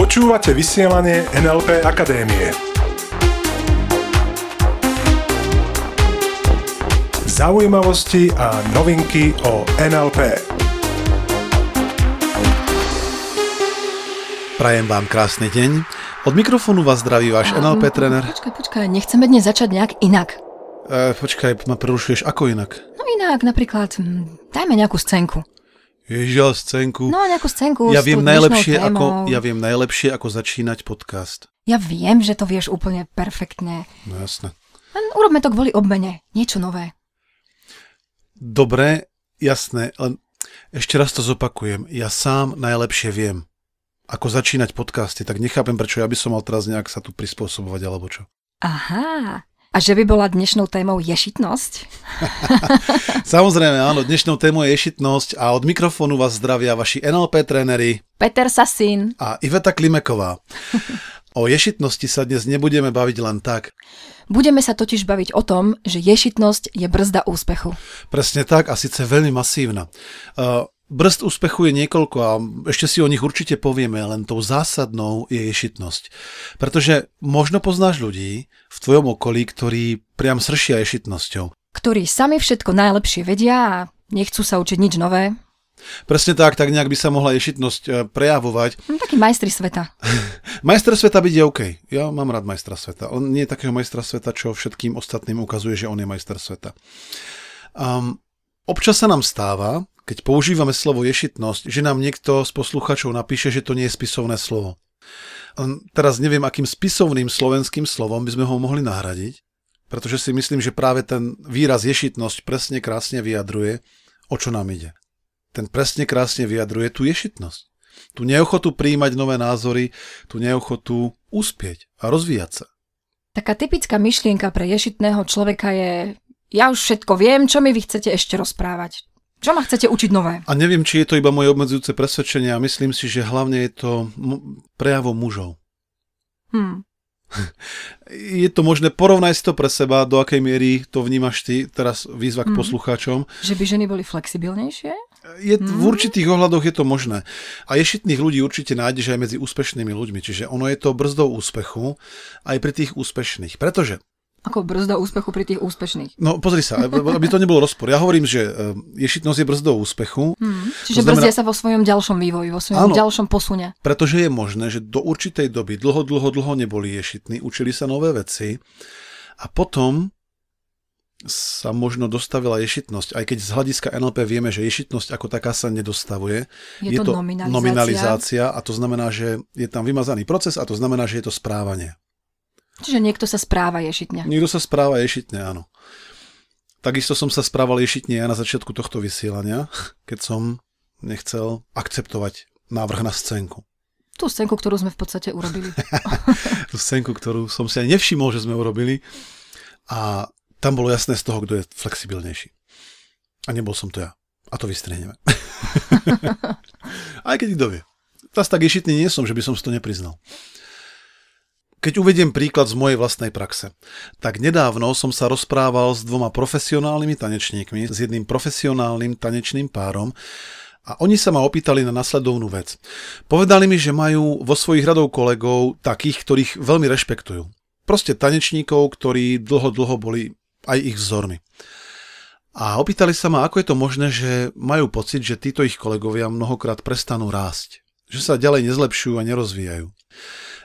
Počúvate vysielanie NLP Akadémie. Zaujímavosti a novinky o NLP. Prajem vám krásny deň. Od mikrofónu vás zdraví váš NLP tréner. Počkaj, počkaj, nechceme dnes začať nejak inak. E, počkaj, ma prerušuješ ako inak? No inak, napríklad, hm, dajme nejakú scénku. Ježiš, scénku. No, nejakú scénku ja viem najlepšie dnešnou ako, témou. ja viem najlepšie ako začínať podcast. Ja viem, že to vieš úplne perfektne. No jasné. Len urobme to kvôli obmene. Niečo nové. Dobre, jasné, len ešte raz to zopakujem. Ja sám najlepšie viem, ako začínať podcasty, tak nechápem, prečo ja by som mal teraz nejak sa tu prispôsobovať, alebo čo. Aha. A že by bola dnešnou témou ješitnosť? Samozrejme, áno, dnešnou témou je ješitnosť a od mikrofónu vás zdravia vaši NLP tréneri Peter Sasín. a Iveta Klimeková. O ješitnosti sa dnes nebudeme baviť len tak. Budeme sa totiž baviť o tom, že ješitnosť je brzda úspechu. Presne tak a síce veľmi masívna. Uh, Brzd úspechu je niekoľko a ešte si o nich určite povieme, len tou zásadnou je ješitnosť. Pretože možno poznáš ľudí v tvojom okolí, ktorí priam sršia ješitnosťou. Ktorí sami všetko najlepšie vedia a nechcú sa učiť nič nové. Presne tak, tak nejak by sa mohla ješitnosť eh, prejavovať. Hm, takí majstri sveta. Majster sveta byť je OK. Ja mám rád majstra sveta. On nie je takého majstra sveta, čo všetkým ostatným ukazuje, že on je majster sveta. Um, občas sa nám stáva, keď používame slovo ješitnosť, že nám niekto z posluchačov napíše, že to nie je spisovné slovo. Teraz neviem, akým spisovným slovenským slovom by sme ho mohli nahradiť, pretože si myslím, že práve ten výraz ješitnosť presne krásne vyjadruje, o čo nám ide. Ten presne krásne vyjadruje tú ješitnosť. Tú neochotu príjmať nové názory, tú neochotu uspieť a rozvíjať sa. Taká typická myšlienka pre ješitného človeka je ja už všetko viem, čo mi vy chcete ešte rozprávať. Čo ma chcete učiť nové? A neviem, či je to iba moje obmedzujúce presvedčenie a myslím si, že hlavne je to m- prejavom mužov. Hm. Je to možné, porovnaj si to pre seba, do akej miery to vnímaš ty, teraz výzva k Mhm. poslucháčom. Že by ženy boli flexibilnejšie? Je, v určitých ohľadoch je to možné. A ješitných ľudí určite nájdeš aj medzi úspešnými ľuďmi, čiže ono je to brzdou úspechu aj pri tých úspešných. Pretože Ako brzda úspechu pri tých úspešných. No pozri sa, aby to nebol rozpor. Ja hovorím, že e, ješitnosť je brzdou úspechu, Hm. Čiže To znamená- brzdia sa vo svojom ďalšom vývoji, vo svojom Áno. ďalšom posune. pretože je možné, že do určitej doby dlho, dlho, dlho neboli ješitní, učili sa nové veci a potom sa možno dostavila ješitnosť, aj keď z hľadiska NLP vieme, že ješitnosť ako taká sa nedostavuje. Je to nominalizácia. nominalizácia a to znamená, že je tam vymazaný proces a to znamená, že je to správanie. Čiže niekto sa správa ješitne. Niekto sa správa ješitne, áno. Takisto som sa správal ješitne aj na začiatku tohto vysielania, keď som nechcel akceptovať návrh na scénku. Tú scénku, ktorú sme v podstate urobili. Tú scénku, ktorú som si aj nevšimol, že sme urobili. A tam bolo jasné z toho, kto je flexibilnejší. A nebol som to ja. A to vystrihneme. aj keď kto vie. Zas tak ješitný nie som, že by som si to nepriznal. Keď uvediem príklad z mojej vlastnej praxe, tak nedávno som sa rozprával s dvoma profesionálnymi tanečníkmi, s jedným profesionálnym tanečným párom a oni sa ma opýtali na nasledovnú vec. Povedali mi, že majú vo svojich radov kolegov takých, ktorých veľmi rešpektujú. Proste tanečníkov, ktorí dlho, dlho boli aj ich vzormi. A opýtali sa ma, ako je to možné, že majú pocit, že títo ich kolegovia mnohokrát prestanú rásť. Že sa ďalej nezlepšujú a nerozvíjajú.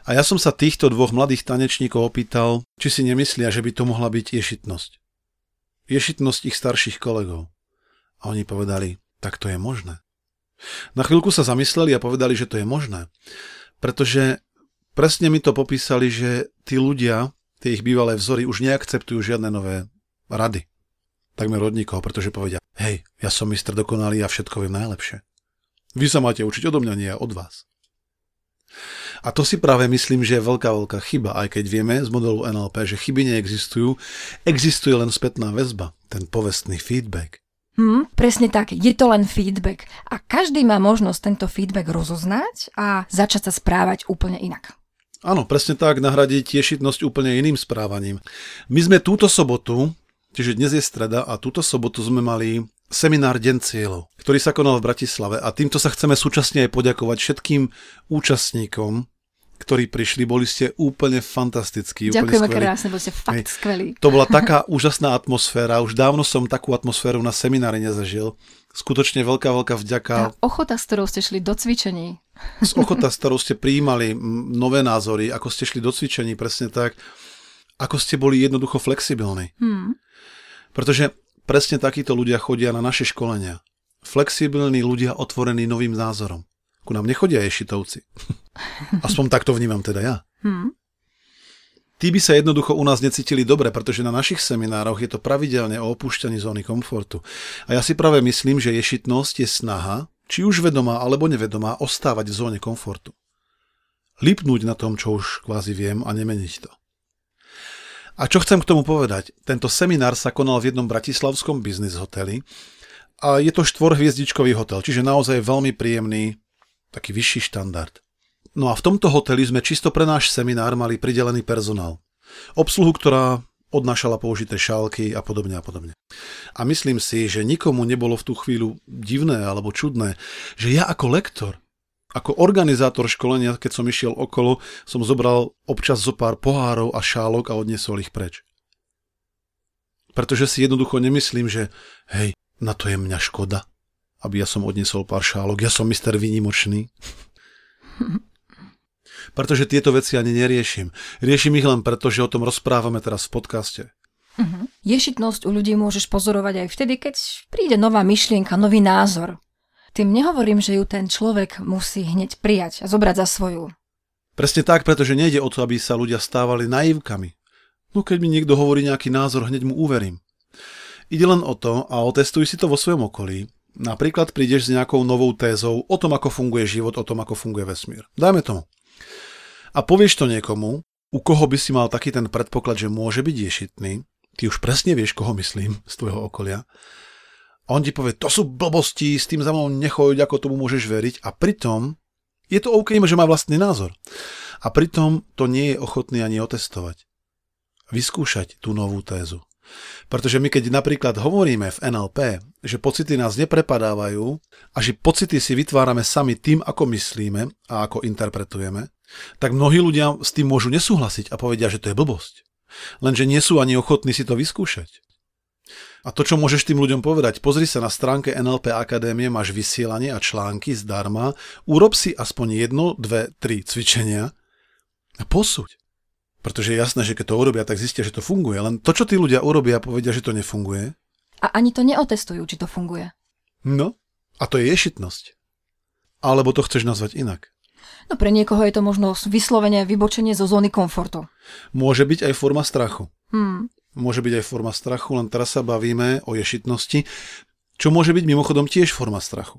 A ja som sa týchto dvoch mladých tanečníkov opýtal, či si nemyslia, že by to mohla byť ješitnosť. Ješitnosť ich starších kolegov. A oni povedali, tak to je možné. Na chvíľku sa zamysleli a povedali, že to je možné. Pretože presne mi to popísali, že tí ľudia, tie ich bývalé vzory, už neakceptujú žiadne nové rady. Takmer od nikoho, pretože povedia, hej, ja som mistr dokonalý a všetko viem najlepšie. Vy sa máte učiť odo mňa, nie od vás. A to si práve myslím, že je veľká, veľká chyba, aj keď vieme z modelu NLP, že chyby neexistujú, existuje len spätná väzba, ten povestný feedback. Hm, presne tak, je to len feedback. A každý má možnosť tento feedback rozoznať a začať sa správať úplne inak. Áno, presne tak, nahradiť ješitnosť úplne iným správaním. My sme túto sobotu, čiže dnes je streda a túto sobotu sme mali seminár Deň cieľov, ktorý sa konal v Bratislave a týmto sa chceme súčasne aj poďakovať všetkým účastníkom, ktorí prišli, boli ste úplne fantastickí. Ďakujeme úplne krásne, boli ste fakt Hej. skvelí. To bola taká úžasná atmosféra, už dávno som takú atmosféru na seminári nezažil. Skutočne veľká, veľká vďaka. Tá ochota, s ktorou ste šli do cvičení. Z ochota, s ktorou ste prijímali nové názory, ako ste šli do cvičení, presne tak, ako ste boli jednoducho flexibilní. Hmm. Pretože presne takíto ľudia chodia na naše školenia. Flexibilní ľudia otvorení novým názorom. Ku nám nechodia ješitovci. Aspoň takto vnímam teda ja. Hmm. Tí by sa jednoducho u nás necítili dobre, pretože na našich seminároch je to pravidelne o opúšťaní zóny komfortu. A ja si práve myslím, že ješitnosť je snaha, či už vedomá alebo nevedomá, ostávať v zóne komfortu. Lipnúť na tom, čo už kvázi viem a nemeniť to. A čo chcem k tomu povedať? Tento seminár sa konal v jednom bratislavskom biznis hoteli a je to štvorhviezdičkový hotel, čiže naozaj veľmi príjemný, taký vyšší štandard. No a v tomto hoteli sme čisto pre náš seminár mali pridelený personál. Obsluhu, ktorá odnášala použité šálky a podobne a podobne. A myslím si, že nikomu nebolo v tú chvíľu divné alebo čudné, že ja ako lektor, ako organizátor školenia, keď som išiel okolo, som zobral občas zo pár pohárov a šálok a odniesol ich preč. Pretože si jednoducho nemyslím, že hej, na to je mňa škoda, aby ja som odniesol pár šálok, ja som mister výnimočný. pretože tieto veci ani neriešim. Riešim ich len preto, že o tom rozprávame teraz v podcaste. Uh-huh. Ješitnosť u ľudí môžeš pozorovať aj vtedy, keď príde nová myšlienka, nový názor. Tým nehovorím, že ju ten človek musí hneď prijať a zobrať za svoju. Presne tak, pretože nejde o to, aby sa ľudia stávali naivkami. No keď mi niekto hovorí nejaký názor, hneď mu uverím. Ide len o to a otestuj si to vo svojom okolí. Napríklad prídeš s nejakou novou tézou o tom, ako funguje život, o tom, ako funguje vesmír. Dajme tomu a povieš to niekomu, u koho by si mal taký ten predpoklad, že môže byť ješitný, ty už presne vieš, koho myslím z tvojho okolia, on ti povie, to sú blbosti, s tým za mnou nechoď, ako tomu môžeš veriť. A pritom je to OK, že má vlastný názor. A pritom to nie je ochotný ani otestovať. Vyskúšať tú novú tézu. Pretože my keď napríklad hovoríme v NLP, že pocity nás neprepadávajú a že pocity si vytvárame sami tým, ako myslíme a ako interpretujeme, tak mnohí ľudia s tým môžu nesúhlasiť a povedia, že to je blbosť. Lenže nie sú ani ochotní si to vyskúšať. A to, čo môžeš tým ľuďom povedať, pozri sa na stránke NLP Akadémie, máš vysielanie a články zdarma, urob si aspoň jedno, dve, tri cvičenia a posúď. Pretože je jasné, že keď to urobia, tak zistia, že to funguje. Len to, čo tí ľudia urobia, povedia, že to nefunguje. A ani to neotestujú, či to funguje. No, a to je ješitnosť. Alebo to chceš nazvať inak. No pre niekoho je to možno vyslovene vybočenie zo zóny komfortu. Môže byť aj forma strachu. Hmm. Môže byť aj forma strachu, len teraz sa bavíme o ješitnosti, čo môže byť mimochodom tiež forma strachu.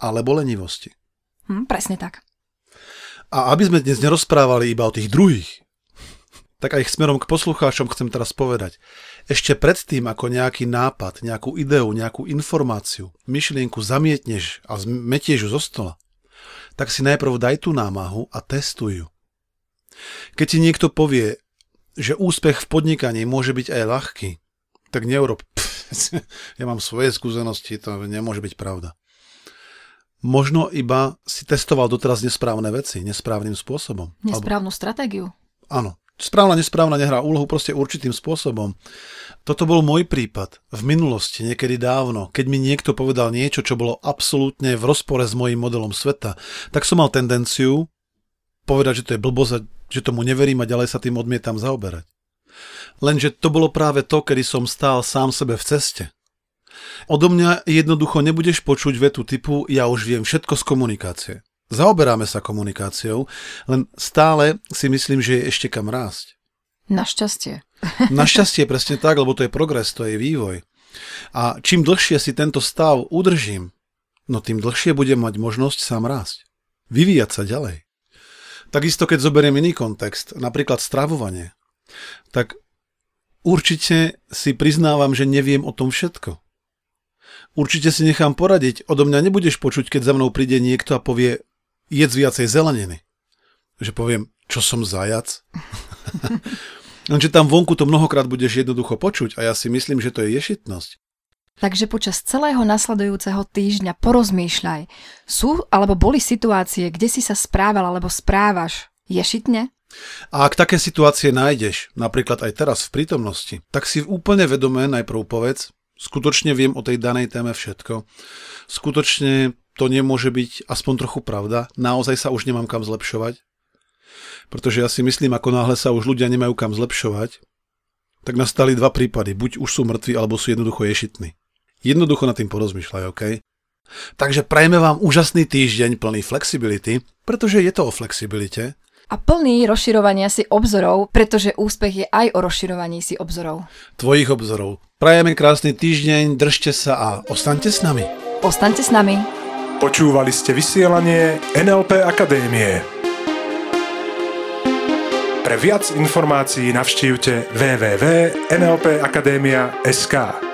Alebo lenivosti. Hmm, presne tak. A aby sme dnes nerozprávali iba o tých druhých, tak aj smerom k poslucháčom chcem teraz povedať. Ešte predtým, ako nejaký nápad, nejakú ideu, nejakú informáciu, myšlienku zamietneš a zmetieš ju zo stola, tak si najprv daj tú námahu a testuj ju. Keď ti niekto povie, že úspech v podnikaní môže byť aj ľahký, tak neurob. ja mám svoje skúsenosti, to nemôže byť pravda. Možno iba si testoval doteraz nesprávne veci, nesprávnym spôsobom. Nesprávnu Alebo... stratégiu. Áno, Správna, nesprávna nehrá úlohu proste určitým spôsobom. Toto bol môj prípad v minulosti, niekedy dávno, keď mi niekto povedal niečo, čo bolo absolútne v rozpore s mojím modelom sveta, tak som mal tendenciu povedať, že to je blbosť že tomu neverím a ďalej sa tým odmietam zaoberať. Lenže to bolo práve to, kedy som stál sám sebe v ceste. Odo mňa jednoducho nebudeš počuť vetu typu ja už viem všetko z komunikácie. Zaoberáme sa komunikáciou, len stále si myslím, že je ešte kam rásť. Našťastie. Našťastie presne tak, lebo to je progres, to je vývoj. A čím dlhšie si tento stav udržím, no tým dlhšie budem mať možnosť sám rásť. Vyvíjať sa ďalej. Takisto, keď zoberiem iný kontext, napríklad stravovanie, tak určite si priznávam, že neviem o tom všetko. Určite si nechám poradiť, odo mňa nebudeš počuť, keď za mnou príde niekto a povie, jedz viacej zeleniny. Že poviem, čo som zajac? Lenže tam vonku to mnohokrát budeš jednoducho počuť a ja si myslím, že to je ješitnosť. Takže počas celého nasledujúceho týždňa porozmýšľaj. Sú alebo boli situácie, kde si sa správal alebo správaš ješitne? A ak také situácie nájdeš, napríklad aj teraz v prítomnosti, tak si úplne vedomé najprv povedz, skutočne viem o tej danej téme všetko. Skutočne to nemôže byť aspoň trochu pravda. Naozaj sa už nemám kam zlepšovať. Pretože ja si myslím, ako náhle sa už ľudia nemajú kam zlepšovať, tak nastali dva prípady. Buď už sú mŕtvi, alebo sú jednoducho ješitní. Jednoducho nad tým porozmýšľaj, OK? Takže prajme vám úžasný týždeň plný flexibility, pretože je to o flexibilite. A plný rozširovania si obzorov, pretože úspech je aj o rozširovaní si obzorov. Tvojich obzorov. Prajeme krásny týždeň, držte sa a ostaňte s nami. Ostaňte s nami. Počúvali ste vysielanie NLP Akadémie. Pre viac informácií navštívte www.nlpakademia.sk.